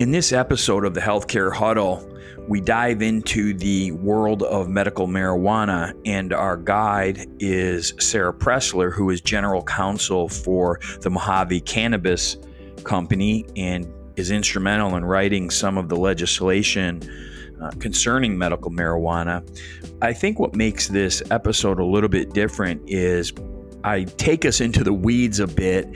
In this episode of the Healthcare Huddle, we dive into the world of medical marijuana, and our guide is Sara Presler, who is general counsel for the Mohave Cannabis Company and is instrumental in writing some of the legislation uh, concerning medical marijuana. I think what makes this episode a little bit different is I take us into the weeds a bit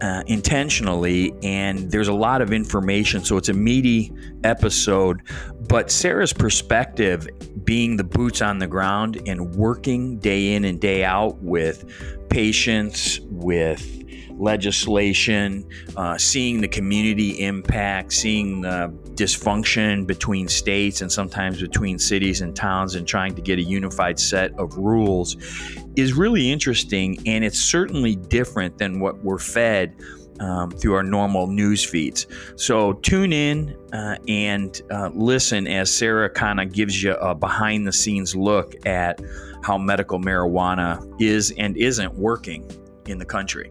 uh, intentionally, and there's a lot of information. So it's a meaty episode. But Sara's perspective, being the boots on the ground and working day in and day out with patients, with legislation, uh, seeing the community impact, seeing the dysfunction between states and sometimes between cities and towns, and trying to get a unified set of rules is really interesting. And it's certainly different than what we're fed. Um, through our normal news feeds. So tune in uh, and uh, listen as Sara kind of gives you a behind the scenes look at how medical marijuana is and isn't working in the country.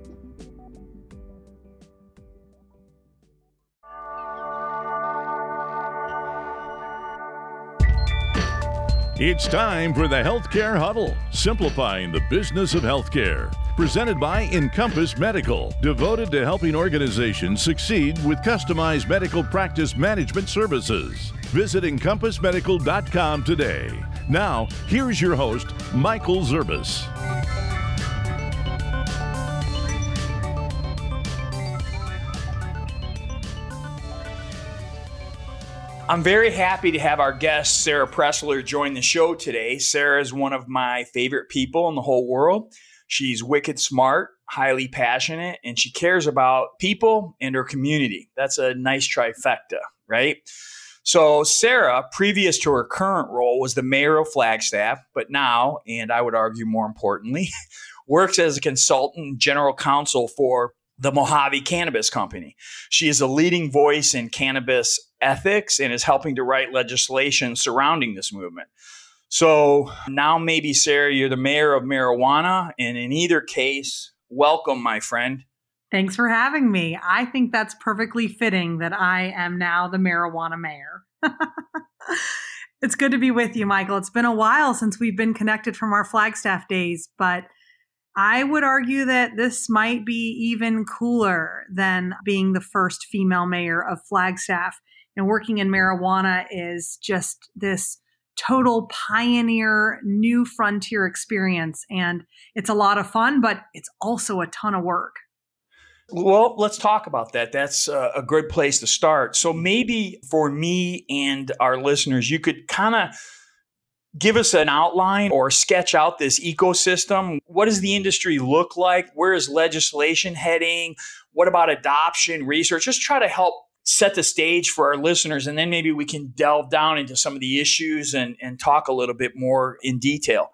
It's time for the Healthcare Huddle, simplifying the business of healthcare. Presented by Encompass Medical, devoted to helping organizations succeed with customized medical practice management services. Visit encompassmedical.com today. Now, here's your host, Michael Zerbis. I'm very happy to have our guest, Sara Presler, join the show today. Sara is one of my favorite people in the whole world. She's wicked smart, highly passionate, and she cares about people and her community. That's a nice trifecta, right? So, Sarah, previous to her current role, was the mayor of Flagstaff, but now, and I would argue more importantly, works as a consultant general counsel for the Mohave Cannabis Company. She is a leading voice in cannabis ethics and is helping to write legislation surrounding this movement. So now, maybe, Sara, you're the mayor of marijuana. And in either case, welcome, my friend. Thanks for having me. I think that's perfectly fitting that I am now the marijuana mayor. it's good to be with you, Michael. It's been a while since we've been connected from our Flagstaff days, but I would argue that this might be even cooler than being the first female mayor of Flagstaff. Working in marijuana is just this total pioneer, new frontier experience. And it's a lot of fun, but it's also a ton of work. Well, let's talk about that. That's uh, a good place to start. So, maybe for me and our listeners, you could kind of give us an outline or sketch out this ecosystem. What does the industry look like? Where is legislation heading? What about adoption, research? Just try to help set the stage for our listeners, and then maybe we can delve down into some of the issues and, and talk a little bit more in detail.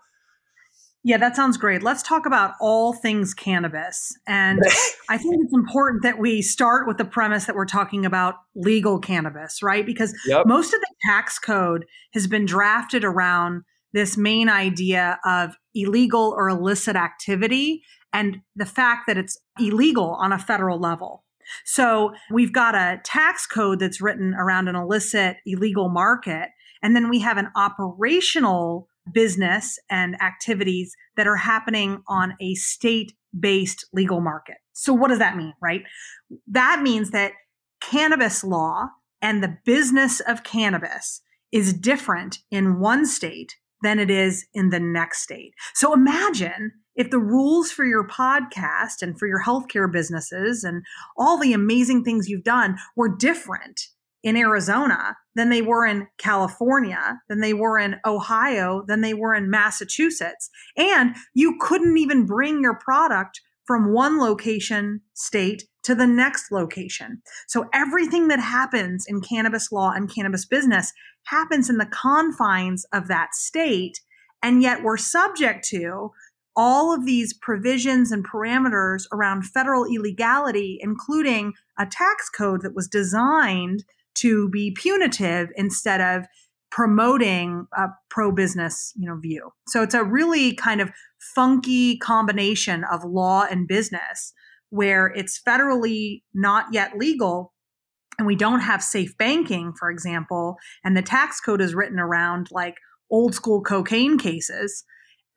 Yeah, that sounds great. Let's talk about all things cannabis. And I think it's important that we start with the premise that we're talking about legal cannabis, right? Because yep. most of the tax code has been drafted around this main idea of illegal or illicit activity and the fact that it's illegal on a federal level. So we've got a tax code that's written around an illicit, illegal market. And then we have an operational business and activities that are happening on a state based legal market. So, what does that mean, right? That means that cannabis law and the business of cannabis is different in one state than it is in the next state. So, imagine if the rules for your podcast and for your healthcare businesses and all the amazing things you've done were different in Arizona than they were in California, than they were in Ohio, than they were in Massachusetts. And you couldn't even bring your product from one location state to the next location. So everything that happens in cannabis law and cannabis business happens in the confines of that state. And yet we're subject to all of these provisions and parameters around federal illegality, including a tax code that was designed to be punitive instead of promoting a pro business you know view so it's a really kind of funky combination of law and business where it's federally not yet legal and we don't have safe banking, for example, and the tax code is written around like old school cocaine cases.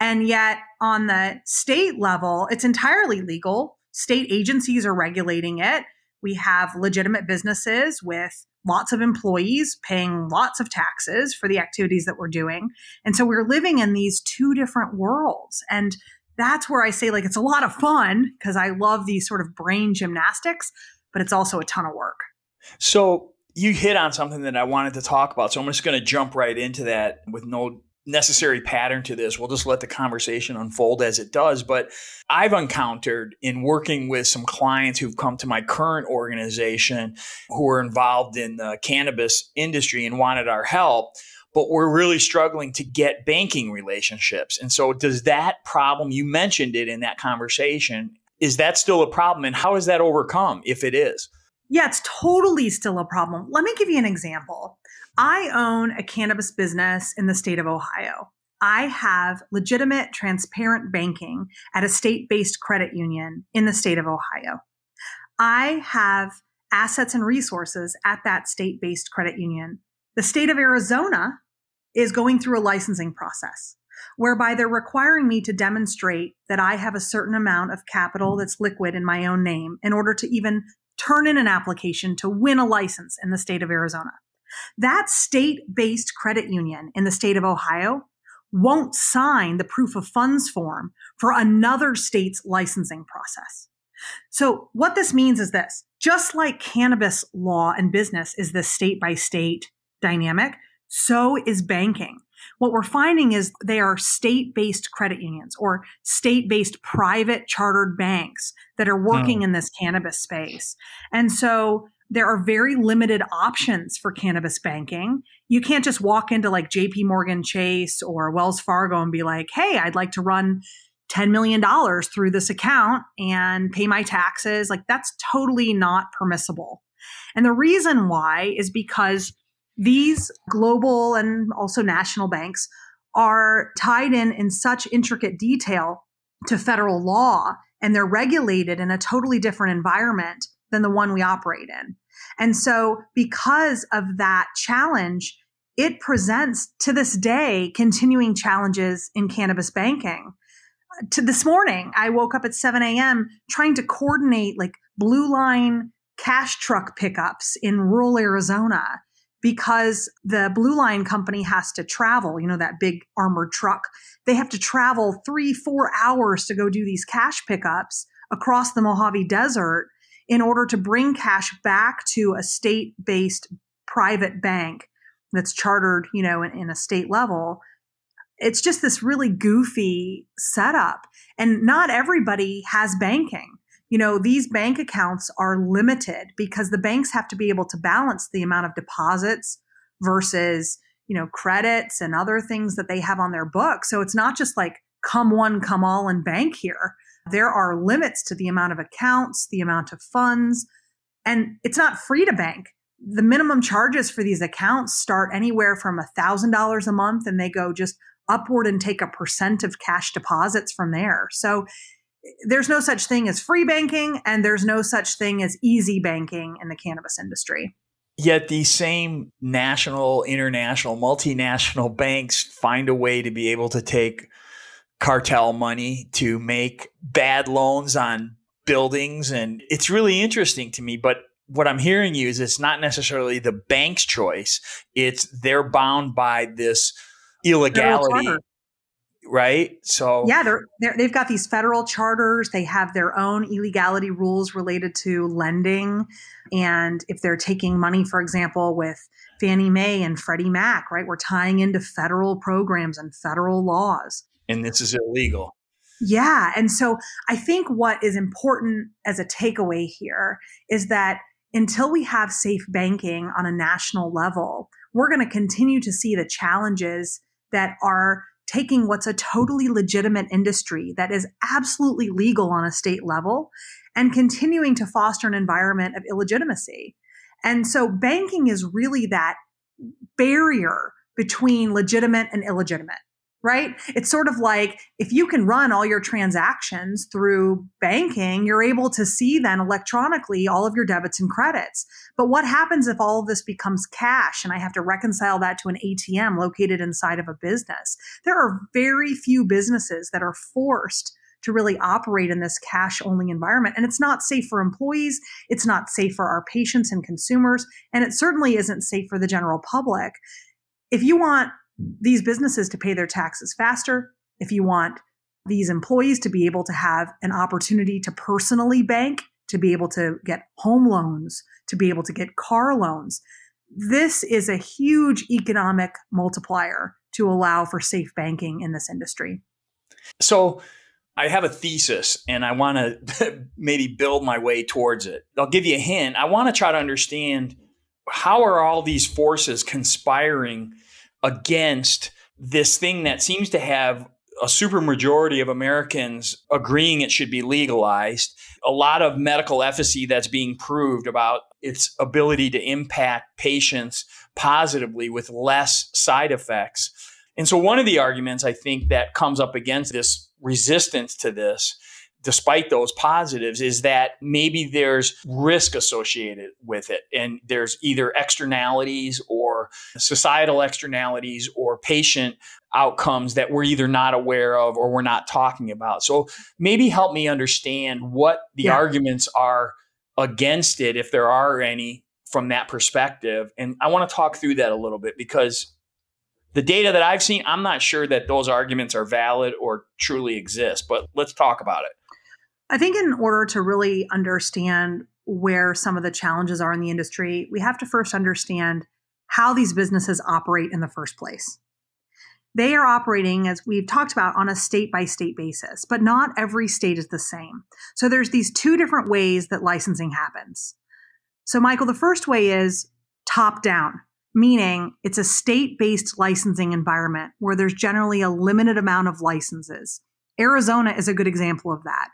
And yet, on the state level, it's entirely legal. State agencies are regulating it. We have legitimate businesses with lots of employees paying lots of taxes for the activities that we're doing. And so we're living in these two different worlds. And that's where I say, like, it's a lot of fun because I love these sort of brain gymnastics, but it's also a ton of work. So you hit on something that I wanted to talk about. So I'm just going to jump right into that with no necessary pattern to this. We'll just let the conversation unfold as it does. But I've encountered in working with some clients who've come to my current organization who are involved in the cannabis industry and wanted our help. But we're really struggling to get banking relationships. And so, does that problem, you mentioned it in that conversation, is that still a problem? And how is that overcome if it is? Yeah, it's totally still a problem. Let me give you an example. I own a cannabis business in the state of Ohio. I have legitimate, transparent banking at a state based credit union in the state of Ohio. I have assets and resources at that state based credit union. The state of Arizona is going through a licensing process whereby they're requiring me to demonstrate that I have a certain amount of capital that's liquid in my own name in order to even turn in an application to win a license in the state of Arizona. That state based credit union in the state of Ohio won't sign the proof of funds form for another state's licensing process. So, what this means is this just like cannabis law and business is the state by state dynamic, so is banking. What we're finding is they are state based credit unions or state based private chartered banks that are working oh. in this cannabis space. And so there are very limited options for cannabis banking. You can't just walk into like JP Morgan Chase or Wells Fargo and be like, hey, I'd like to run $10 million through this account and pay my taxes. Like, that's totally not permissible. And the reason why is because these global and also national banks are tied in in such intricate detail to federal law and they're regulated in a totally different environment than the one we operate in. And so, because of that challenge, it presents to this day continuing challenges in cannabis banking. To this morning, I woke up at 7 a.m. trying to coordinate like blue line cash truck pickups in rural Arizona because the Blue Line company has to travel, you know, that big armored truck. They have to travel three, four hours to go do these cash pickups across the Mojave Desert in order to bring cash back to a state based private bank that's chartered, you know, in, in, a state level. It's just this really goofy setup. And not everybody has banking. You know, these bank accounts are limited because the banks have to be able to balance the amount of deposits versus, you know, credits and other things that they have on their book. So it's not just like come one, come all and bank here. There are limits to the amount of accounts, the amount of funds, and it's not free to bank. The minimum charges for these accounts start anywhere from $1,000 a month and they go just upward and take a percent of cash deposits from there. So there's no such thing as free banking and there's no such thing as easy banking in the cannabis industry. Yet these same national, international, multinational banks find a way to be able to take cartel money to make bad loans on buildings. And it's really interesting to me. But what I'm hearing you is it's not necessarily the bank's choice, it's they're bound by this illegality. Right. So, yeah, they're, they're, they've got these federal charters. They have their own illegality rules related to lending. And if they're taking money, for example, with Fannie Mae and Freddie Mac, right, we're tying into federal programs and federal laws and this is illegal. Yeah. And so I think what is important as a takeaway here is that until we have safe banking on a national level, we're going to continue to see the challenges that are taking what's a totally legitimate industry that is absolutely legal on a state level and continuing to foster an environment of illegitimacy. And so banking is really that barrier between legitimate and illegitimate right? It's sort of like if you can run all your transactions through banking, you're able to see then electronically all of your debits and credits. But what happens if all of this becomes cash and I have to reconcile that to an ATM located inside of a business? There are very few businesses that are forced to really operate in this cash only environment. And it's not safe for employees, it's not safe for our patients and consumers, and it certainly isn't safe for the general public. If you want these businesses to pay their taxes faster, if you want these employees to be able to have an opportunity to personally bank, to be able to get home loans, to be able to get car loans, this is a huge economic multiplier to allow for safe banking in this industry. So, I have a thesis and I want to maybe build my way towards it. I'll give you a hint. I want to try to understand how are all these forces conspiring against this thing that seems to have a supermajority of Americans agreeing it should be legalized. A lot of medical efficacy that's being proved about its ability to impact patients positively with less side effects. And so, one of the arguments I think that comes up against this resistance to this despite those positives is that maybe there's risk associated with it and there's either externalities or societal externalities or patient outcomes that we're either not aware of or we're not talking about so maybe help me understand what the yeah. arguments are against it if there are any from that perspective and i want to talk through that a little bit because the data that I've seen, I'm not sure that those arguments are valid or truly exist, but let's talk about it. I think in order to really understand where some of the challenges are in the industry, we have to first understand how these businesses operate in the first place. They are operating, as we've talked about, on a state by state basis, but not every state is the same. So there's these two different ways that licensing happens. So, Michael, the first way is top down meaning it's a state based licensing environment where there's generally a limited amount of licenses. Arizona is a good example of that.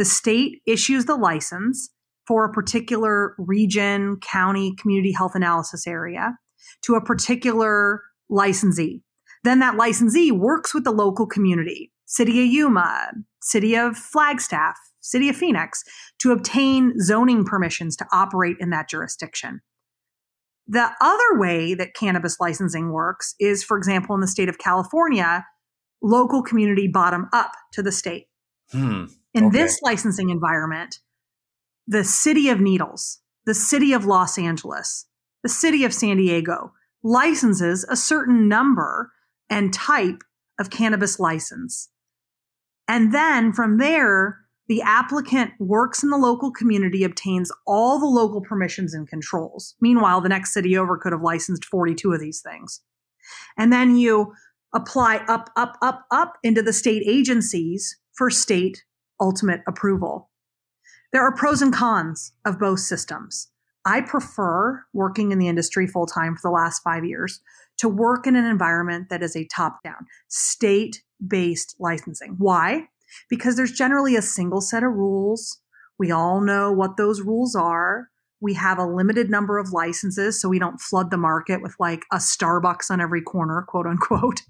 The state issues the license for a particular region, county, community health analysis area to a particular licensee. Then that licensee works with the local community, City of Yuma, City of Flagstaff, City of Phoenix, to obtain zoning permissions to operate in that jurisdiction. The other way that cannabis licensing works is, for example, in the state of California, local community bottom up to the state. Hmm. In okay. this licensing environment, the city of Needles, the city of Los Angeles, the city of San Diego licenses a certain number and type of cannabis license. And then from there, the applicant works in the local community, obtains all the local permissions and controls. Meanwhile, the next city over could have licensed 42 of these things. And then you apply up, up, up, up into the state agencies for state ultimate approval. There are pros and cons of both systems. I prefer working in the industry full time for the last five years to work in an environment that is a top down, state based licensing. Why? because there's generally a single set of rules. We all know what those rules are. We have a limited number of licenses, so we don't flood the market with like a Starbucks on every corner, quote unquote.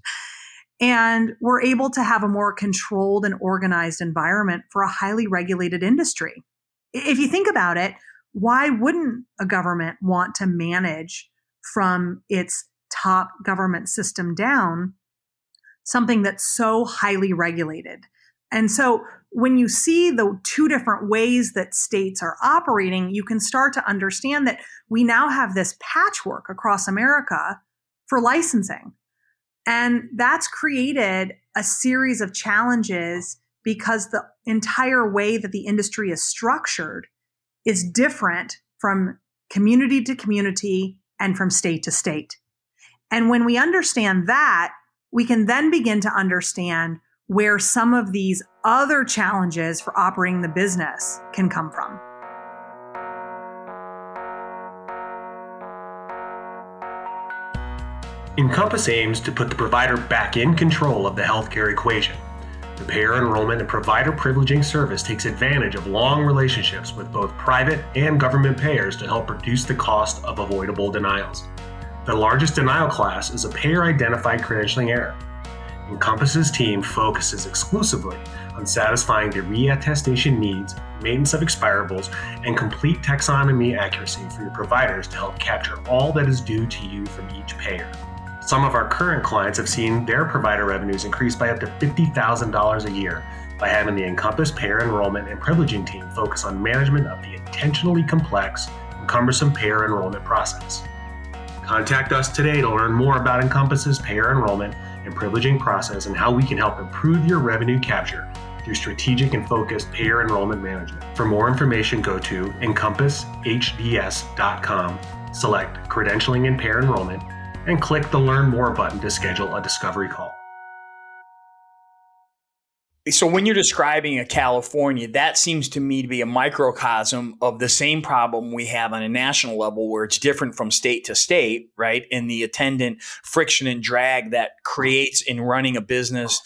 And we're able to have a more controlled and organized environment for a highly regulated industry. If you think about it, why wouldn't a government want to manage from its top government system down something that's so highly regulated? And so when you see the two different ways that states are operating, you can start to understand that we now have this patchwork across America for licensing. And that's created a series of challenges because the entire way that the industry is structured is different from community to community and from state to state. And when we understand that, we can then begin to understand where some of these other challenges for operating the business can come from. Encompass aims to put the provider back in control of the healthcare equation. The payer enrollment and provider privileging service takes advantage of long relationships with both private and government payers to help reduce the cost of avoidable denials. The largest denial class is a payer identified credentialing error Encompass's team focuses exclusively on satisfying the reattestation needs, maintenance of expirables, and complete taxonomy accuracy for your providers to help capture all that is due to you from each payer. Some of our current clients have seen their provider revenues increase by up to $50,000 a year by having the Encompass payer enrollment and privileging team focus on management of the intentionally complex and cumbersome payer enrollment process. Contact us today to learn more about Encompass's payer enrollment and privileging process and how we can help improve your revenue capture through strategic and focused payer enrollment management. For more information, go to encompassHDS.com, select Credentialing and Payer Enrollment, and click the Learn More button to schedule a discovery call. So, when you're describing a California, that seems to me to be a microcosm of the same problem we have on a national level, where it's different from state to state, right? And the attendant friction and drag that creates in running a business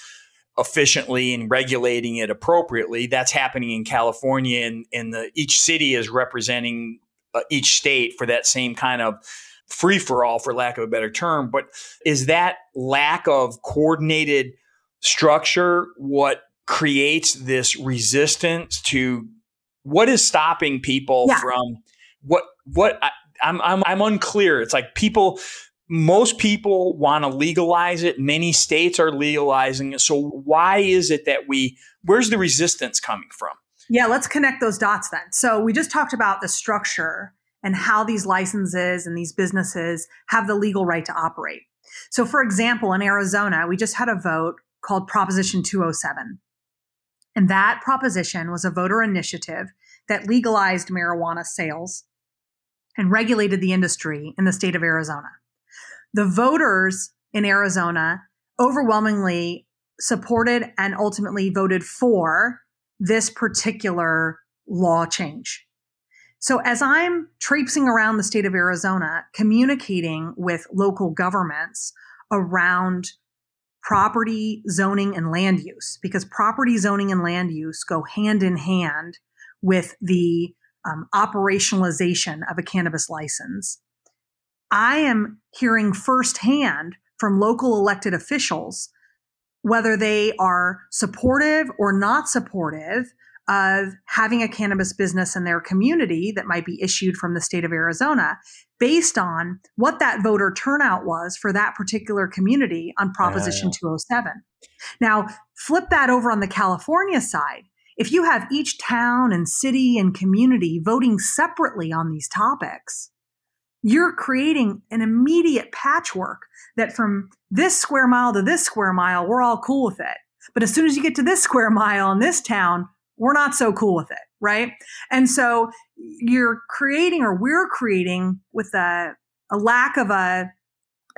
efficiently and regulating it appropriately. That's happening in California, and, and the, each city is representing uh, each state for that same kind of free for all, for lack of a better term. But is that lack of coordinated structure what creates this resistance to what is stopping people yeah. from what what I, I'm, I'm I'm unclear. It's like people most people want to legalize it. Many states are legalizing it. So why is it that we where's the resistance coming from? Yeah, let's connect those dots then. So we just talked about the structure and how these licenses and these businesses have the legal right to operate. So for example, in Arizona, we just had a vote called Proposition 207. And that proposition was a voter initiative that legalized marijuana sales and regulated the industry in the state of Arizona. The voters in Arizona overwhelmingly supported and ultimately voted for this particular law change. So as I'm traipsing around the state of Arizona, communicating with local governments around property zoning and land use because property zoning and land use go hand in hand with the um, operationalization of a cannabis license. I am hearing firsthand from local elected officials whether they are supportive or not supportive of having a cannabis business in their community that might be issued from the state of Arizona based on what that voter turnout was for that particular community on Proposition 207. Now, flip that over on the California side. If you have each town and city and community voting separately on these topics, you're creating an immediate patchwork that from this square mile to this square mile, we're all cool with it. But as soon as you get to this square mile in this town, we're not so cool with it, right? And so you're creating, or we're creating, with a, a lack of a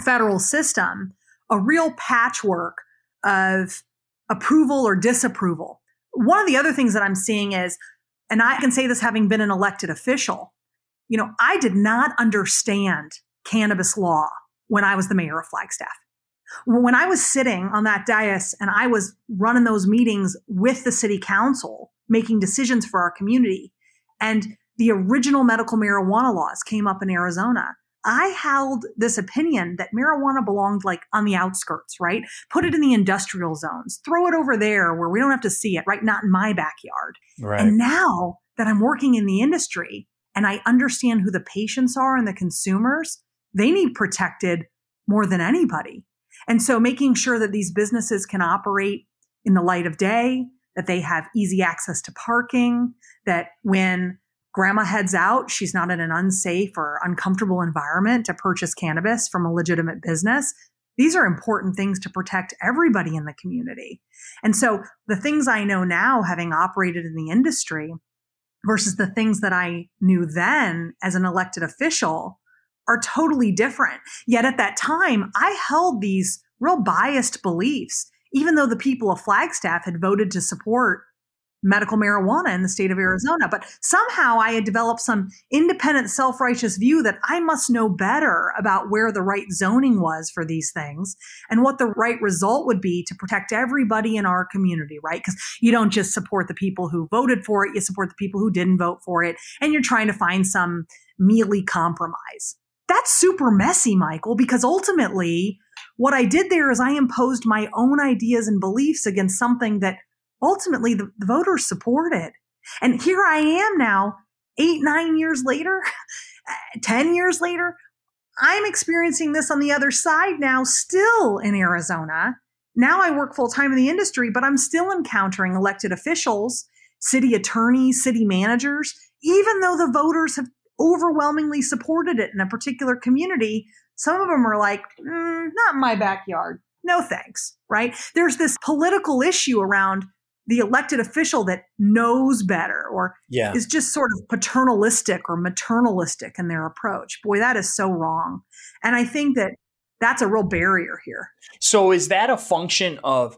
federal system, a real patchwork of approval or disapproval. One of the other things that I'm seeing is, and I can say this having been an elected official, you know, I did not understand cannabis law when I was the mayor of Flagstaff. When I was sitting on that dais and I was running those meetings with the city council, making decisions for our community, and the original medical marijuana laws came up in Arizona, I held this opinion that marijuana belonged like on the outskirts, right? Put it in the industrial zones, throw it over there where we don't have to see it, right? Not in my backyard. Right. And now that I'm working in the industry and I understand who the patients are and the consumers, they need protected more than anybody. And so making sure that these businesses can operate in the light of day, that they have easy access to parking, that when grandma heads out, she's not in an unsafe or uncomfortable environment to purchase cannabis from a legitimate business. These are important things to protect everybody in the community. And so the things I know now, having operated in the industry versus the things that I knew then as an elected official, are totally different. Yet at that time, I held these real biased beliefs, even though the people of Flagstaff had voted to support medical marijuana in the state of Arizona. But somehow I had developed some independent, self righteous view that I must know better about where the right zoning was for these things and what the right result would be to protect everybody in our community, right? Because you don't just support the people who voted for it, you support the people who didn't vote for it, and you're trying to find some mealy compromise that's super messy, Michael, because ultimately what I did there is I imposed my own ideas and beliefs against something that ultimately the, the voters supported. And here I am now, eight, nine years later, 10 years later, I'm experiencing this on the other side now, still in Arizona. Now I work full time in the industry, but I'm still encountering elected officials, city attorneys, city managers, even though the voters have overwhelmingly supported it in a particular community. Some of them are like, mm, not in my backyard. No thanks, right? There's this political issue around the elected official that knows better or yeah. is just sort of paternalistic or maternalistic in their approach. Boy, that is so wrong. And I think that that's a real barrier here. So is that a function of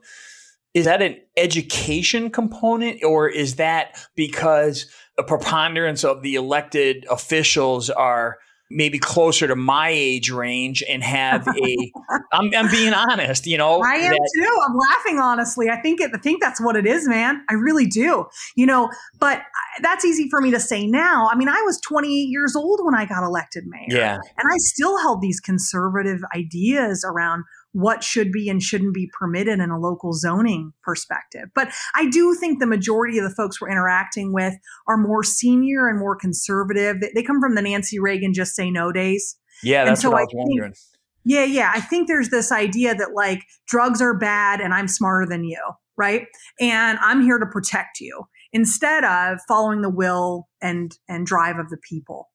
is that an education component or is that because a preponderance of the elected officials are maybe closer to my age range and have a I'm, I'm being honest you know i am that, too. I'm laughing honestly. I think it, i think that's what it is man. I really do. You know but that's easy for me to say now. I mean i was 28 years old when i got elected mayor. Yeah. And i still held these conservative ideas around what should be and shouldn't be permitted in a local zoning perspective. But I do think the majority of the folks we're interacting with are more senior and more conservative. They, they come from the Nancy Reagan just say no days. Yeah, that's so what I was wondering. Think, yeah, yeah. I think there's this idea that like drugs are bad and I'm smarter than you, right? And I'm here to protect you instead of following the will and and drive of the people.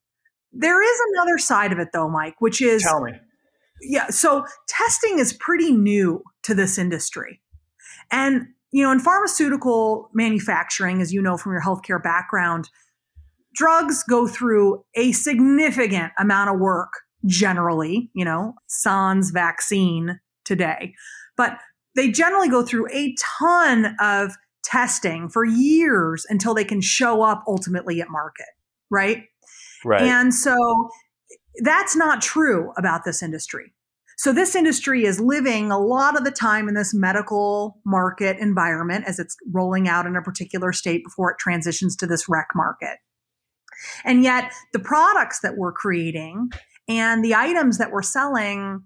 There is another side of it though, Mike, which is Tell me yeah. So testing is pretty new to this industry. And, you know, in pharmaceutical manufacturing, as you know from your healthcare background, drugs go through a significant amount of work generally, you know, sans vaccine today. But they generally go through a ton of testing for years until they can show up ultimately at market, right? Right. And so that's not true about this industry. So this industry is living a lot of the time in this medical market environment as it's rolling out in a particular state before it transitions to this rec market. And yet the products that we're creating and the items that we're selling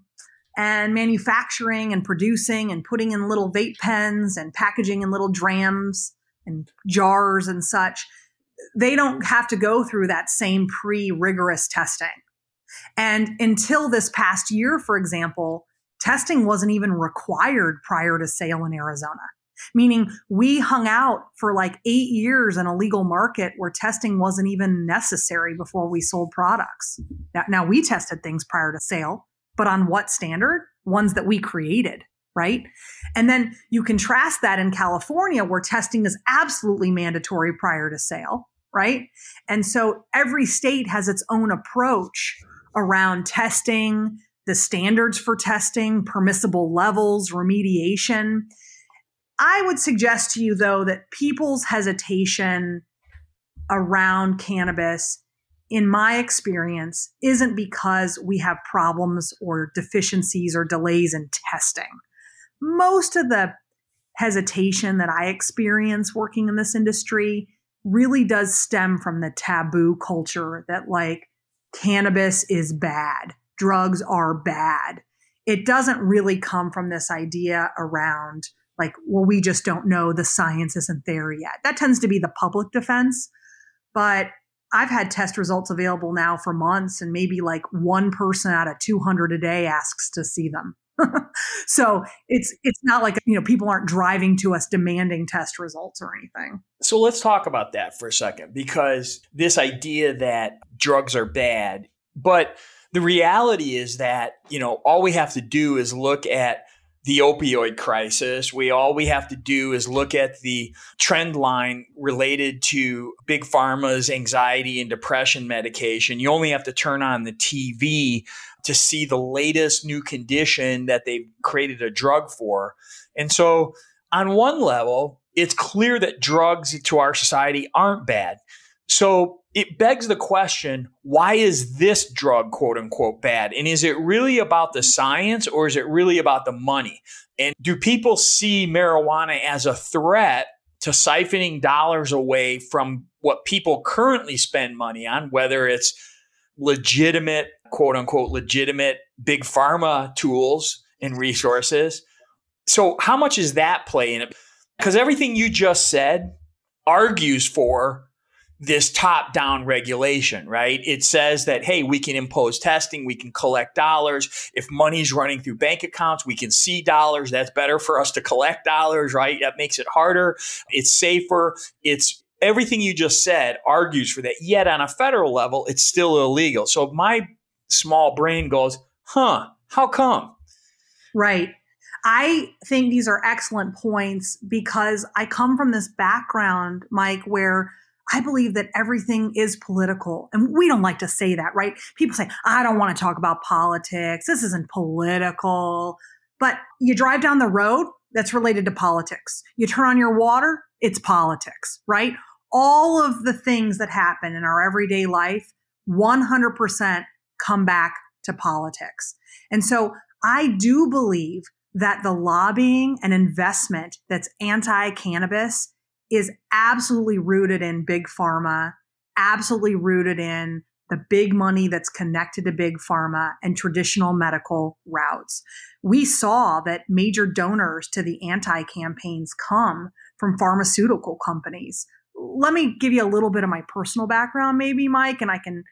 and manufacturing and producing and putting in little vape pens and packaging in little drams and jars and such, they don't have to go through that same pre rigorous testing. And until this past year, for example, testing wasn't even required prior to sale in Arizona. Meaning we hung out for like eight years in a legal market where testing wasn't even necessary before we sold products. Now, now we tested things prior to sale, but on what standard? Ones that we created right? And then you contrast that in California, where testing is absolutely mandatory prior to sale, right? And so every state has its own approach around testing, the standards for testing, permissible levels, remediation. I would suggest to you, though, that people's hesitation around cannabis, in my experience, isn't because we have problems or deficiencies or delays in testing. Most of the hesitation that I experience working in this industry really does stem from the taboo culture that, like, cannabis is bad, drugs are bad. It doesn't really come from this idea around, like, well, we just don't know, the science isn't there yet. That tends to be the public defense. But I've had test results available now for months, and maybe like one person out of 200 a day asks to see them. so it's it's not like you know people aren't driving to us demanding test results or anything. So let's talk about that for a second because this idea that drugs are bad, but the reality is that you know all we have to do is look at the opioid crisis. We all we have to do is look at the trend line related to big pharma's anxiety and depression medication. You only have to turn on the TV to see the latest new condition that they've created a drug for. And so, on one level, it's clear that drugs to our society aren't bad. So, it begs the question why is this drug, quote unquote, bad? And is it really about the science or is it really about the money? And do people see marijuana as a threat to siphoning dollars away from what people currently spend money on, whether it's legitimate quote unquote legitimate big pharma tools and resources. So, how much is that play in it? Because everything you just said argues for this top down regulation, right? It says that, hey, we can impose testing, we can collect dollars. If money's running through bank accounts, we can see dollars. That's better for us to collect dollars, right? That makes it harder. It's safer. It's everything you just said argues for that. Yet on a federal level, it's still illegal. So my small brain goes, huh, how come? Right. I think these are excellent points because I come from this background, Mike, where I believe that everything is political. And we don't like to say that, right? People say, I don't want to talk about politics. This isn't political. But you drive down the road, that's related to politics. You turn on your water, it's politics, right? All of the things that happen in our everyday life, 100% come back to politics. And so I do believe that the lobbying and investment that's anti cannabis is absolutely rooted in big pharma, absolutely rooted in the big money that's connected to big pharma and traditional medical routes. We saw that major donors to the anti campaigns come from pharmaceutical companies. Let me give you a little bit of my personal background, maybe, Mike, and I can.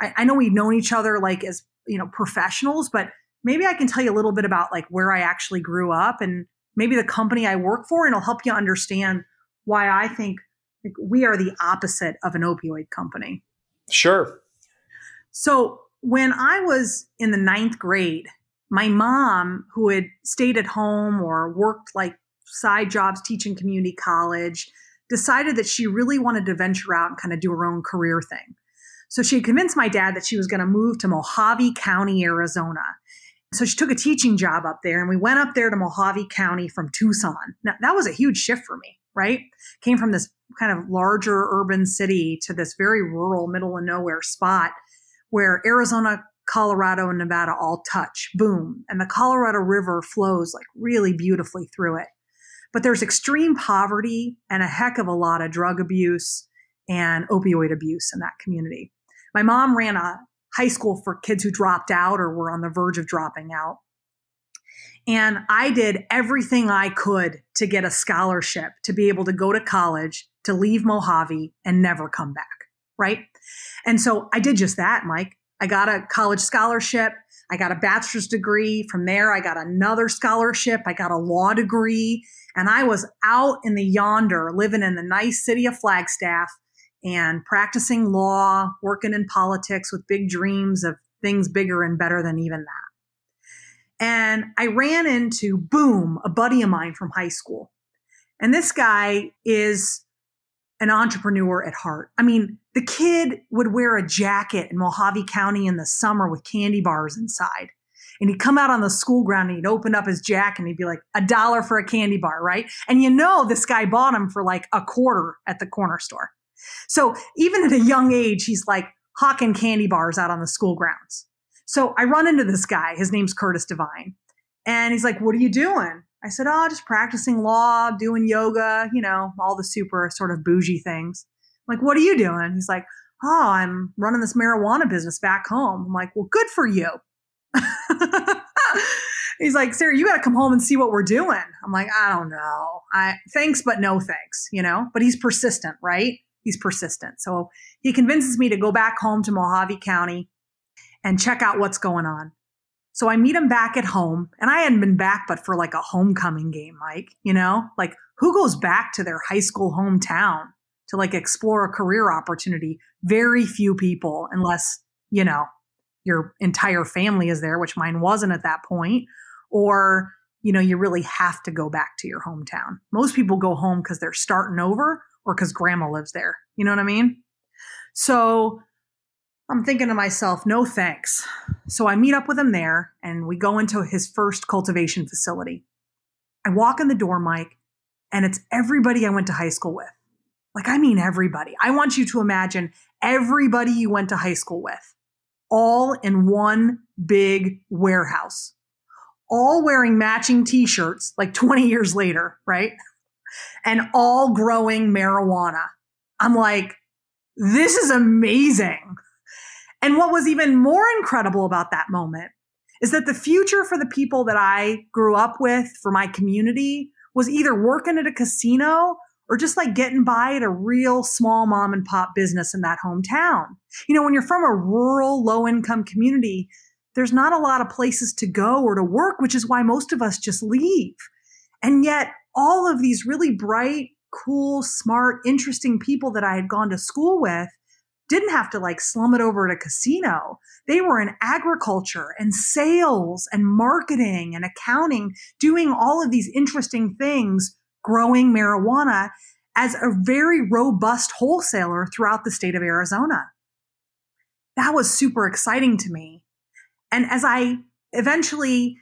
I, know we've known each other like as you know professionals, but maybe I can tell you a little bit about like where I actually grew up and maybe the company I work for, and it'll help you understand why I think like, we are the opposite of an opioid company. Sure. So when I was in the ninth grade, my mom, who had stayed at home or worked like side jobs teaching community college, decided that she really wanted to venture out and kind of do her own career thing. So she convinced my dad that she was going to move to Mohave County, Arizona. So she took a teaching job up there, and we went up there to Mohave County from Tucson. Now, that was a huge shift for me right? Came from this kind of larger urban city to this very rural, middle of nowhere spot where Arizona, Colorado, and Nevada all touch. Boom. And the Colorado River flows like really beautifully through it. But there's extreme poverty and a heck of a lot of drug abuse and opioid abuse in that community. My mom ran a high school for kids who dropped out or were on the verge of dropping out. And I did everything I could to get a scholarship to be able to go to college, to leave Mohave and never come back. Right. And so I did just that, Mike. I got a college scholarship. I got a bachelor's degree. From there, I got another scholarship. I got a law degree. And I was out in the yonder, living in the nice city of Flagstaff and practicing law, working in politics with big dreams of things bigger and better than even that. And I ran into Boom, a buddy of mine from high school. And this guy is an entrepreneur at heart. I mean, the kid would wear a jacket in Mohave County in the summer with candy bars inside. And he'd come out on the school ground and he'd open up his jacket and he'd be like, a dollar for a candy bar, right? And you know, this guy bought them for like a quarter at the corner store. So even at a young age, he's like hawking candy bars out on the school grounds. So I run into this guy. His name's Curtis Devine. And he's like, What are you doing? I said, Oh, just practicing law, doing yoga, you know, all the super sort of bougie things. I'm like, what are you doing? He's like, Oh, I'm running this marijuana business back home. I'm like, Well, good for you. he's like, Sara, you got to come home and see what we're doing. I'm like, I don't know. I thanks, but no thanks, you know. But he's persistent, right? He's persistent. So he convinces me to go back home to Mohave County and check out what's going on. So I meet him back at home, and I hadn't been back but for like a homecoming game, Mike. You know, like who goes back to their high school hometown to like explore a career opportunity? Very few people, unless, you know, your entire family is there, which mine wasn't at that point, or, you know, you really have to go back to your hometown. Most people go home because they're starting over or because grandma lives there. You know what I mean? So I'm thinking to myself, no thanks. So I meet up with him there and we go into his first cultivation facility. I walk in the door, Mike, and it's everybody I went to high school with. Like, I mean, everybody. I want you to imagine everybody you went to high school with, all in one big warehouse, all wearing matching t shirts like 20 years later, right? And all growing marijuana. I'm like, this is amazing. And what was even more incredible about that moment is that the future for the people that I grew up with, for my community, was either working at a casino or just like getting by at a real small mom and pop business in that hometown. You know, when you're from a rural, low income community, there's not a lot of places to go or to work, which is why most of us just leave. And yet, all of these really bright, cool, smart, interesting people that I had gone to school with didn't have to like slum it over at a casino. They were in agriculture and sales and marketing and accounting, doing all of these interesting things, growing marijuana as a very robust wholesaler throughout the state of Arizona. That was super exciting to me. And as I eventually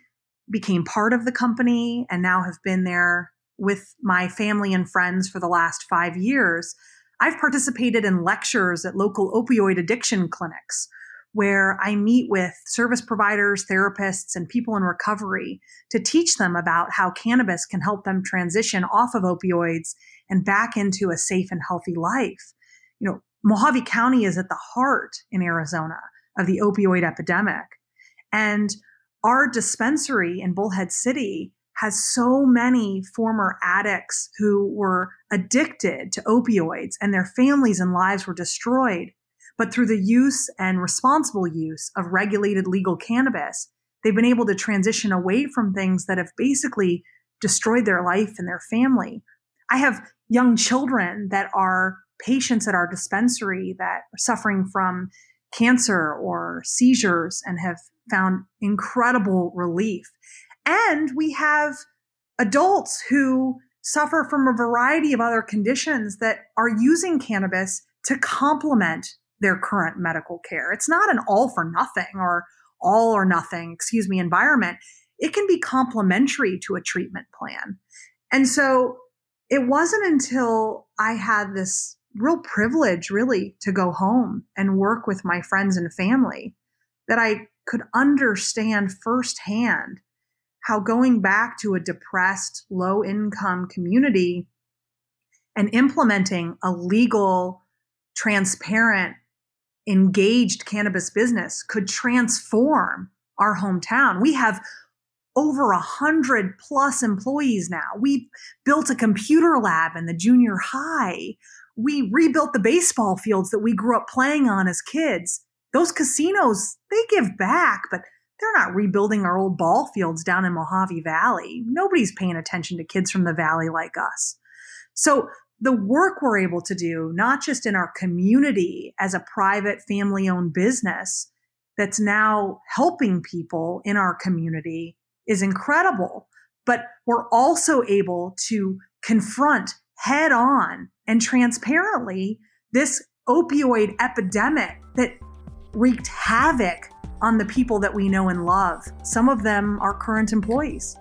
became part of the company and now have been there with my family and friends for the last five years, I've participated in lectures at local opioid addiction clinics where I meet with service providers, therapists, and people in recovery to teach them about how cannabis can help them transition off of opioids and back into a safe and healthy life. You know, Mohave County is at the heart in Arizona of the opioid epidemic. And our dispensary in Bullhead City has so many former addicts who were addicted to opioids and their families and lives were destroyed. But through the use and responsible use of regulated legal cannabis, they've been able to transition away from things that have basically destroyed their life and their family. I have young children that are patients at our dispensary that are suffering from cancer or seizures and have found incredible relief. And we have adults who suffer from a variety of other conditions that are using cannabis to complement their current medical care. It's not an all for nothing or all or nothing, excuse me, environment. It can be complementary to a treatment plan. And so it wasn't until I had this real privilege, really, to go home and work with my friends and family that I could understand firsthand how going back to a depressed, low income community and implementing a legal, transparent, engaged cannabis business could transform our hometown. We have over a hundred plus employees now. We've built a computer lab in the junior high. We rebuilt the baseball fields that we grew up playing on as kids. Those casinos, they give back, but they're not rebuilding our old ball fields down in Mohave Valley. Nobody's paying attention to kids from the valley like us. So the work we're able to do, not just in our community as a private family owned business that's now helping people in our community is incredible. But we're also able to confront head on and transparently this opioid epidemic that wreaked havoc on the people that we know and love. Some of them are current employees.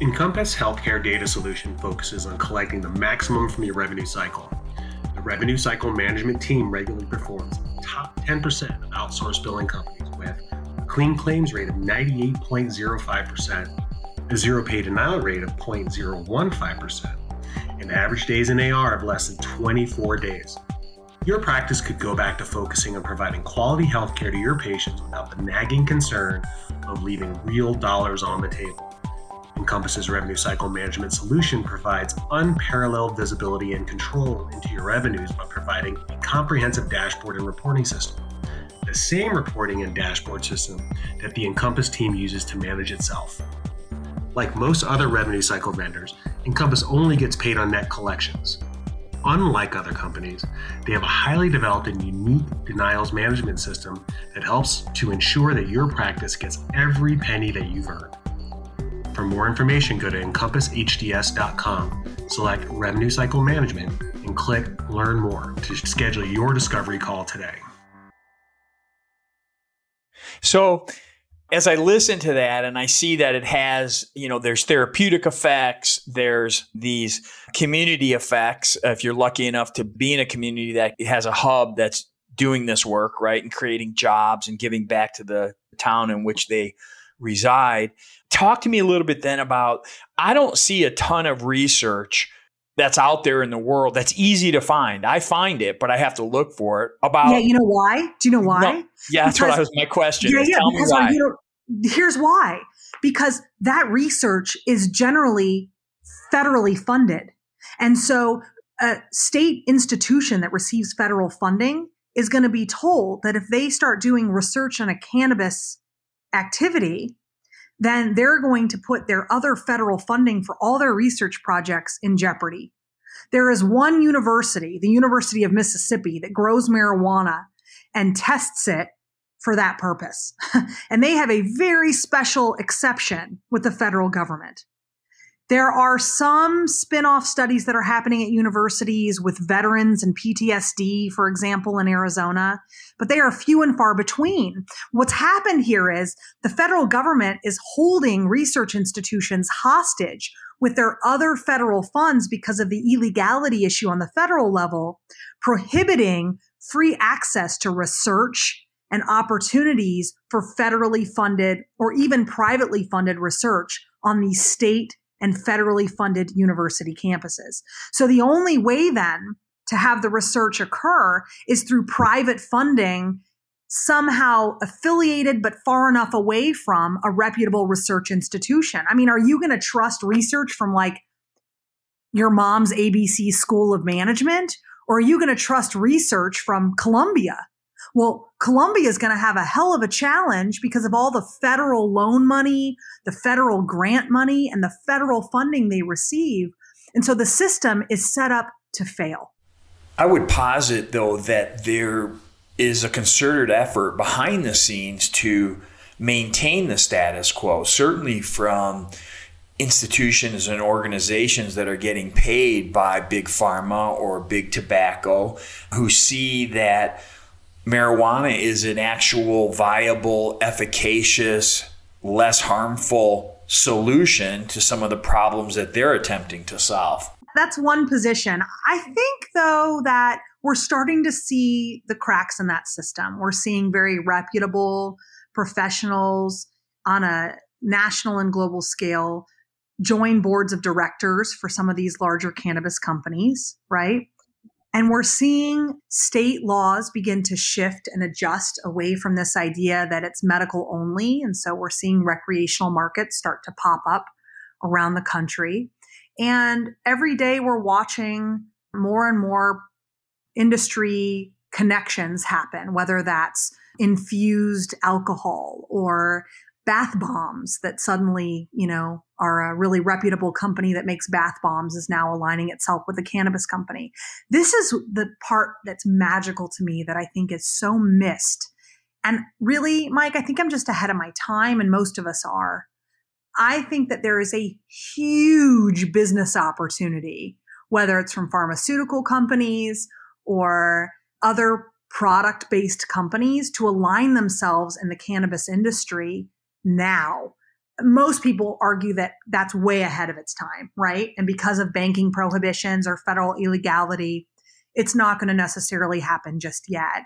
Encompass Healthcare Data Solution focuses on collecting the maximum from your revenue cycle. The revenue cycle management team regularly performs top 10% of outsourced billing companies with a clean claims rate of 98.05%, a zero pay denial rate of 0.015%, and average days in AR of less than 24 days. Your practice could go back to focusing on providing quality healthcare to your patients without the nagging concern of leaving real dollars on the table. Encompass's revenue cycle management solution provides unparalleled visibility and control into your revenues by providing a comprehensive dashboard and reporting system. The same reporting and dashboard system that the Encompass team uses to manage itself. Like most other revenue cycle vendors, Encompass only gets paid on net collections, Unlike other companies, they have a highly developed and unique denials management system that helps to ensure that your practice gets every penny that you've earned. For more information, go to encompassHDS.com, select Revenue Cycle Management, and click Learn More to schedule your discovery call today. So, as I listen to that and I see that it has, you know, there's therapeutic effects, there's these community effects. If you're lucky enough to be in a community that has a hub that's doing this work, right, and creating jobs and giving back to the town in which they reside. Talk to me a little bit then about I don't see a ton of research that's out there in the world that's easy to find. I find it, but I have to look for it. About yeah, you know why? Do you know why? No, yeah, that's because, what I was my question. Yeah, yeah. because why. You know, here's why. Because that research is generally federally funded, and so a state institution that receives federal funding is going to be told that if they start doing research on a cannabis activity, then they're going to put their other federal funding for all their research projects in jeopardy. There is one university, the University of Mississippi, that grows marijuana and tests it for that purpose. and they have a very special exception with the federal government. There are some spin off studies that are happening at universities with veterans and PTSD, for example, in Arizona, but they are few and far between. What's happened here is the federal government is holding research institutions hostage with their other federal funds because of the illegality issue on the federal level, prohibiting free access to research and opportunities for federally funded or even privately funded research on these state and federally funded university campuses. So the only way then to have the research occur is through private funding somehow affiliated but far enough away from a reputable research institution. I mean, are you going to trust research from like your mom's ABC School of Management? Or are you going to trust research from Columbia? Well, Columbia is going to have a hell of a challenge because of all the federal loan money, the federal grant money, and the federal funding they receive. And so the system is set up to fail. I would posit, though, that there is a concerted effort behind the scenes to maintain the status quo, certainly from institutions and organizations that are getting paid by big pharma or big tobacco who see that marijuana is an actual viable, efficacious, less harmful solution to some of the problems that they're attempting to solve. That's one position. I think, though, that we're starting to see the cracks in that system. We're seeing very reputable professionals on a national and global scale join boards of directors for some of these larger cannabis companies, right? And we're seeing state laws begin to shift and adjust away from this idea that it's medical only. And so we're seeing recreational markets start to pop up around the country. And every day we're watching more and more industry connections happen, whether that's infused alcohol or bath bombs that suddenly, you know, are a really reputable company that makes bath bombs is now aligning itself with a cannabis company. This is the part that's magical to me that I think is so missed. And really, Mike, I think I'm just ahead of my time, and most of us are. I think that there is a huge business opportunity, whether it's from pharmaceutical companies or other product based companies, to align themselves in the cannabis industry now. Most people argue that that's way ahead of its time, right? And because of banking prohibitions or federal illegality, it's not going to necessarily happen just yet.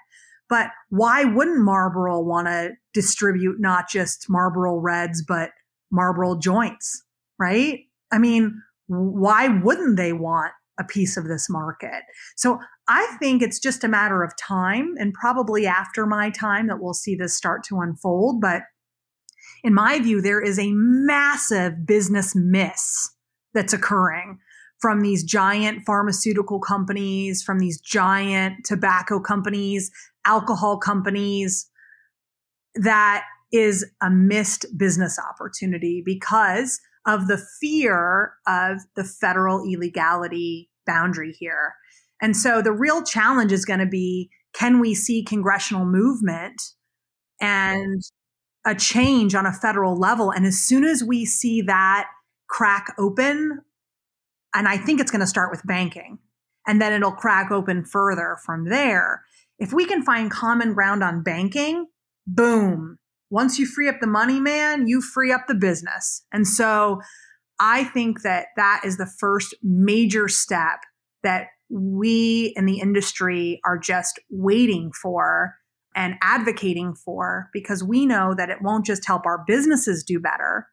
But why wouldn't Marlboro want to distribute not just Marlboro Reds, but Marlboro joints, right? I mean, why wouldn't they want a piece of this market? So I think it's just a matter of time and probably after my time that we'll see this start to unfold. But in my view, there is a massive business miss that's occurring from these giant pharmaceutical companies, from these giant tobacco companies, alcohol companies, that is a missed business opportunity because of the fear of the federal illegality boundary here. And so the real challenge is going to be can we see congressional movement and a change on a federal level. And as soon as we see that crack open, and I think it's going to start with banking, and then it'll crack open further from there. If we can find common ground on banking, boom. Once you free up the money, man, you free up the business. And so I think that that is the first major step that we in the industry are just waiting for and advocating for because we know that it won't just help our businesses do better,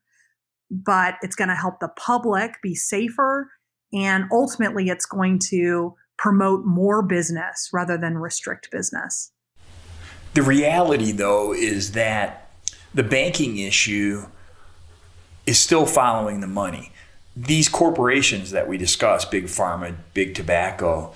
but it's going to help the public be safer And ultimately, it's going to promote more business rather than restrict business. The reality, though, is that the banking issue is still following the money. These corporations that we discuss, big pharma, big tobacco,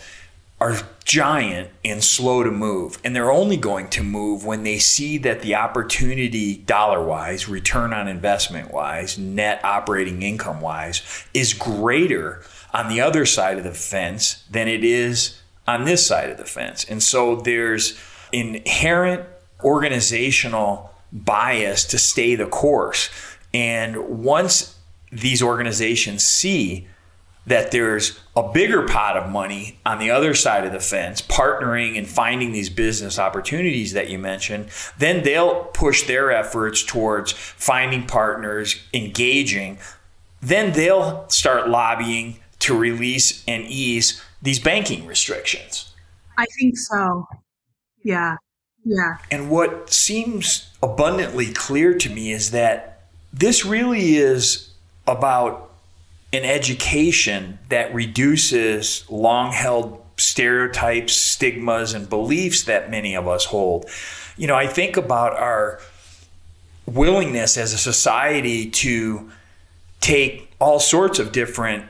are giant and slow to move. And they're only going to move when they see that the opportunity, dollar wise, return on investment wise, net operating income wise, is greater on the other side of the fence than it is on this side of the fence. And so there's inherent organizational bias to stay the course. And once these organizations see that there's a bigger pot of money on the other side of the fence, partnering and finding these business opportunities that you mentioned, then they'll push their efforts towards finding partners, engaging. Then they'll start lobbying to release and ease these banking restrictions. I think so. Yeah. Yeah. And what seems abundantly clear to me is that this really is about an education that reduces long held stereotypes, stigmas, and beliefs that many of us hold. You know, I think about our willingness as a society to take all sorts of different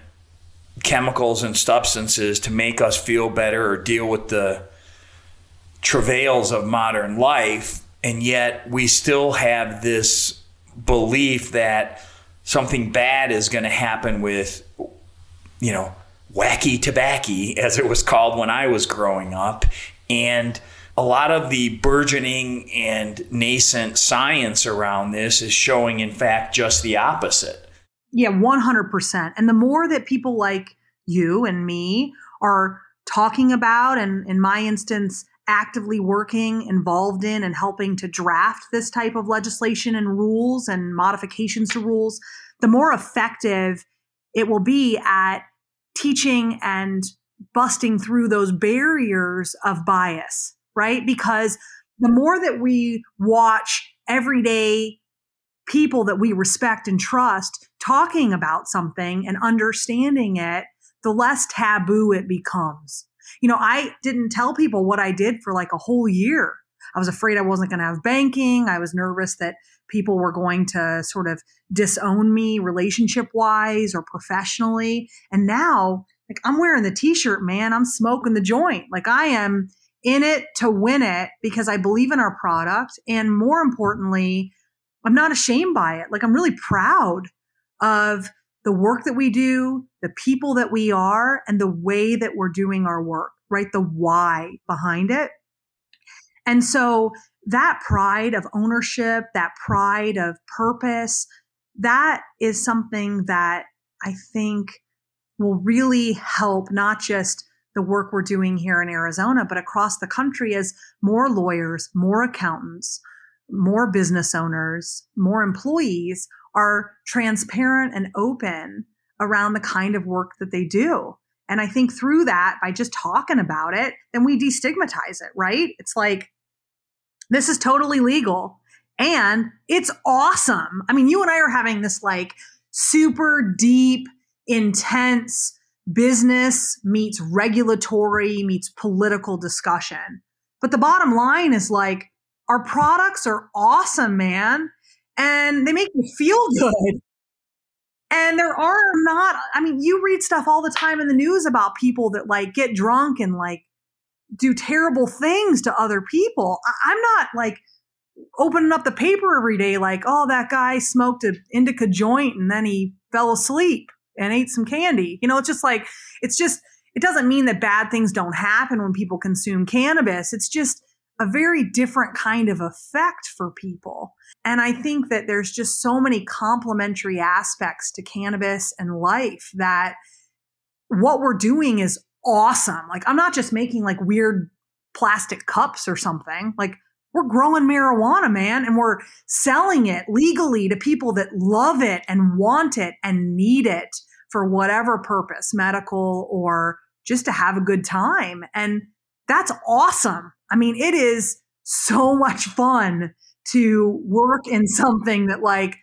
chemicals and substances to make us feel better or deal with the travails of modern life. And yet we still have this belief that something bad is going to happen with, you know, wacky tobacco, as it was called when I was growing up. And a lot of the burgeoning and nascent science around this is showing, in fact, just the opposite. Yeah, 100%. And the more that people like you and me are talking about, and in my instance, actively working, involved in, and helping to draft this type of legislation and rules and modifications to rules, the more effective it will be at teaching and busting through those barriers of bias, right? Because the more that we watch everyday people that we respect and trust talking about something and understanding it, the less taboo it becomes. You know, I didn't tell people what I did for like a whole year. I was afraid I wasn't going to have banking. I was nervous that people were going to sort of disown me relationship wise or professionally. And now, like, I'm wearing the t shirt, man. I'm smoking the joint. Like, I am in it to win it because I believe in our product. And more importantly, I'm not ashamed by it. Like, I'm really proud of the work that we do, the people that we are, and the way that we're doing our work, right? The why behind it. And so that pride of ownership, that pride of purpose, that is something that I think will really help not just the work we're doing here in Arizona, but across the country as more lawyers, more accountants, more business owners, more employees are transparent and open around the kind of work that they do. And I think through that, by just talking about it, then we destigmatize it, right? It's like, this is totally legal and it's awesome. I mean, you and I are having this like super deep, intense business meets regulatory meets political discussion. But the bottom line is like, our products are awesome, man. And they make you feel good. And there are not, I mean, you read stuff all the time in the news about people that like get drunk and like do terrible things to other people. I- I'm not like opening up the paper every day like, oh, that guy smoked an indica joint and then he fell asleep and ate some candy. You know, it's just like, it's just, it doesn't mean that bad things don't happen when people consume cannabis. It's just a very different kind of effect for people. And I think that there's just so many complementary aspects to cannabis and life that what we're doing is awesome. Like, I'm not just making like weird plastic cups or something. Like, we're growing marijuana, man, and we're selling it legally to people that love it and want it and need it for whatever purpose, medical or just to have a good time. And that's awesome. I mean, it is so much fun to work in something that like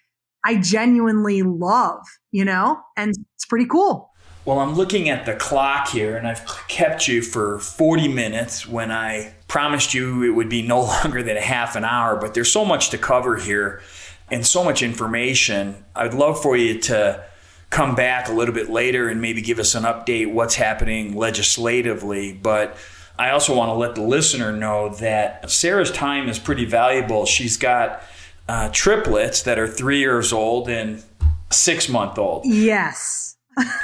I genuinely love, you know? And it's pretty cool. Well, I'm looking at the clock here, and I've kept you for 40 minutes when I promised you it would be no longer than a half an hour. But there's so much to cover here and so much information. I'd love for you to come back a little bit later and maybe give us an update what's happening legislatively. But I also want to let the listener know that Sara's time is pretty valuable. She's got uh, triplets that are three years old and six month old. Yes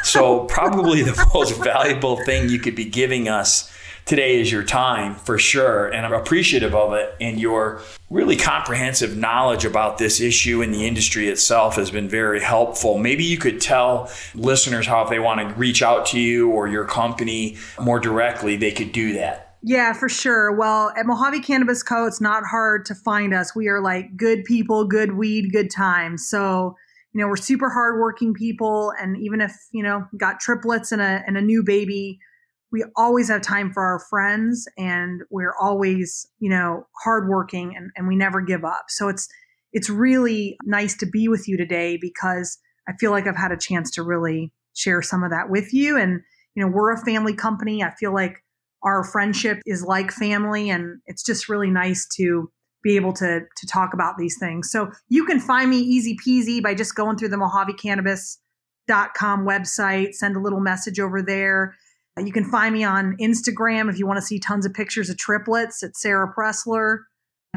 so probably the most valuable thing you could be giving us today is your time for sure and i'm appreciative of it and your really comprehensive knowledge about this issue and the industry itself has been very helpful maybe you could tell listeners how if they want to reach out to you or your company more directly they could do that yeah, for sure. Well, at Mohave Cannabis Co., it's not hard to find us. We are like good people, good weed, good times. So you know, we're super hardworking people. And even if, you know, got triplets and a, and a new baby, we always have time for our friends and we're always, you know, hardworking and, and we never give up. So it's, it's really nice to be with you today because I feel like I've had a chance to really share some of that with you. And, you know, we're a family company. I feel like our friendship is like family and it's just really nice to be able to to talk about these things. So you can find me easy peasy by just going through the MohaveCannabis.com website, send a little message over there. You can find me on Instagram if you want to see tons of pictures of triplets at Sara Presler.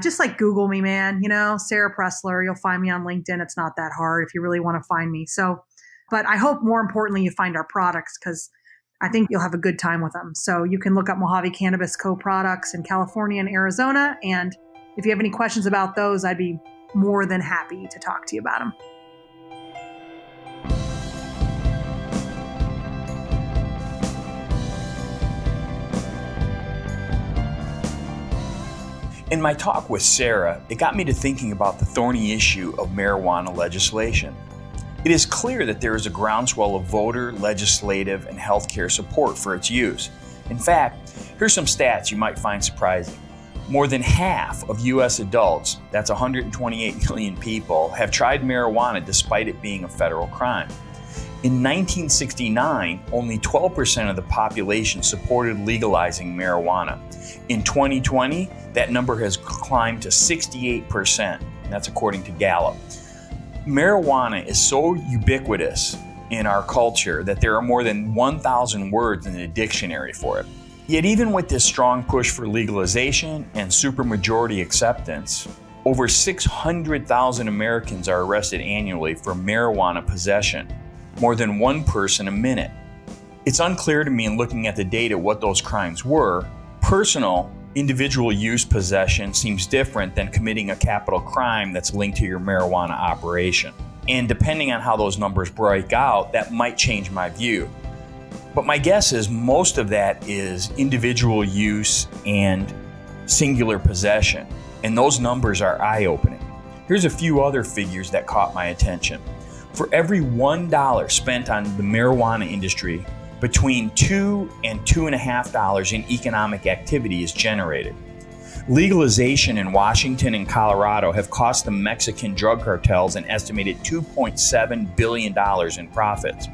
Just like Google me, man, you know, Sara Presler. You'll find me on LinkedIn. It's not that hard if you really want to find me. So, but I hope more importantly, you find our products because I think you'll have a good time with them. So you can look up Mohave Cannabis Co products in California and Arizona and if you have any questions about those, I'd be more than happy to talk to you about them. In my talk with Sara, it got me to thinking about the thorny issue of marijuana legislation. It is clear that there is a groundswell of voter, legislative, and healthcare support for its use. In fact, here's some stats you might find surprising. More than half of US adults, that's 128 million people, have tried marijuana despite it being a federal crime. In 1969, only 12% of the population supported legalizing marijuana. In 2020, that number has climbed to 68%. That's according to Gallup. Marijuana is so ubiquitous in our culture that there are more than 1,000 words in the dictionary for it. Yet, even with this strong push for legalization and supermajority acceptance, over 600,000 Americans are arrested annually for marijuana possession, more than one person a minute. It's unclear to me in looking at the data what those crimes were. Personal, individual use possession seems different than committing a capital crime that's linked to your marijuana operation. And depending on how those numbers break out, that might change my view. But my guess is most of that is individual use and singular possession. And those numbers are eye opening. Here's a few other figures that caught my attention. For every $1 spent on the marijuana industry, between two and two and a half dollars in economic activity is generated. Legalization in Washington and Colorado have cost the Mexican drug cartels an estimated $2.7 billion in profits.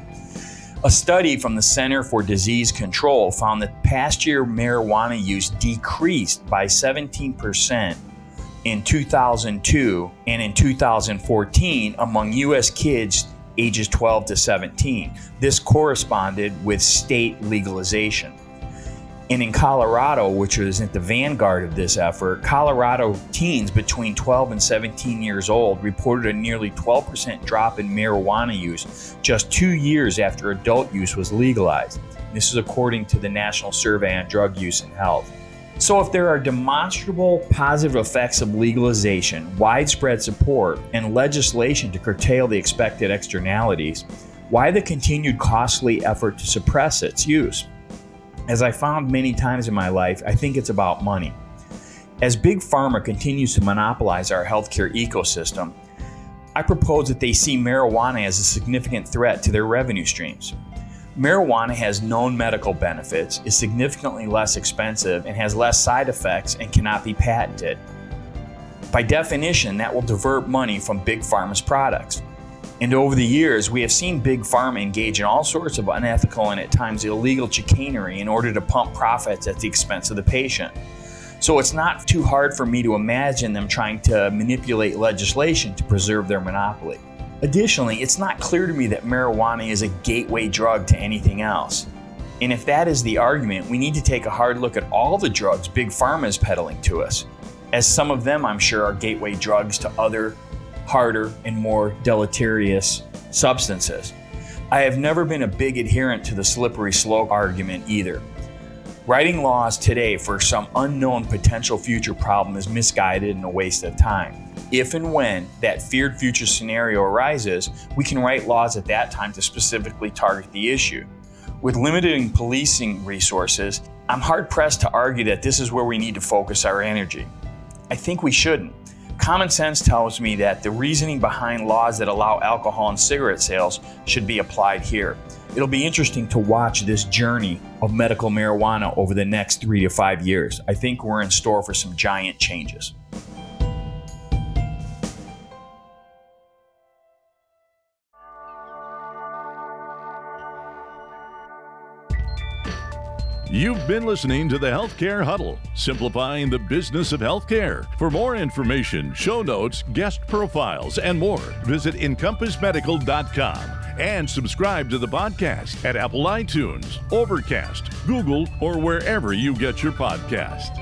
A study from the Center for Disease Control found that past year marijuana use decreased by 17% in 2002 and in 2014 among U.S. kids ages 12 to 17. This corresponded with state legalization. And in Colorado, which was at the vanguard of this effort, Colorado teens between 12 and 17 years old reported a nearly 12% drop in marijuana use just two years after adult use was legalized. This is according to the National Survey on Drug Use and Health. So, if there are demonstrable positive effects of legalization, widespread support, and legislation to curtail the expected externalities, why the continued costly effort to suppress its use? As I found many times in my life, I think it's about money. As Big Pharma continues to monopolize our healthcare ecosystem, I propose that they see marijuana as a significant threat to their revenue streams. Marijuana has known medical benefits, is significantly less expensive, and has less side effects and cannot be patented. By definition, that will divert money from Big Pharma's products. And over the years, we have seen big pharma engage in all sorts of unethical and at times illegal chicanery in order to pump profits at the expense of the patient. So it's not too hard for me to imagine them trying to manipulate legislation to preserve their monopoly. Additionally, it's not clear to me that marijuana is a gateway drug to anything else. And if that is the argument, we need to take a hard look at all the drugs Big Pharma is peddling to us, as some of them, I'm sure, are gateway drugs to other, harder, and more deleterious substances. I have never been a big adherent to the slippery slope argument either. Writing laws today for some unknown potential future problem is misguided and a waste of time. If and when that feared future scenario arises, we can write laws at that time to specifically target the issue. With limiting policing resources, I'm hard pressed to argue that this is where we need to focus our energy. I think we shouldn't. Common sense tells me that the reasoning behind laws that allow alcohol and cigarette sales should be applied here. It'll be interesting to watch this journey of medical marijuana over the next three to five years. I think we're in store for some giant changes. You've been listening to the Healthcare Huddle, simplifying the business of healthcare. For more information, show notes, guest profiles, and more, visit encompassmedical.com and subscribe to the podcast at Apple iTunes, Overcast, Google, or wherever you get your podcast.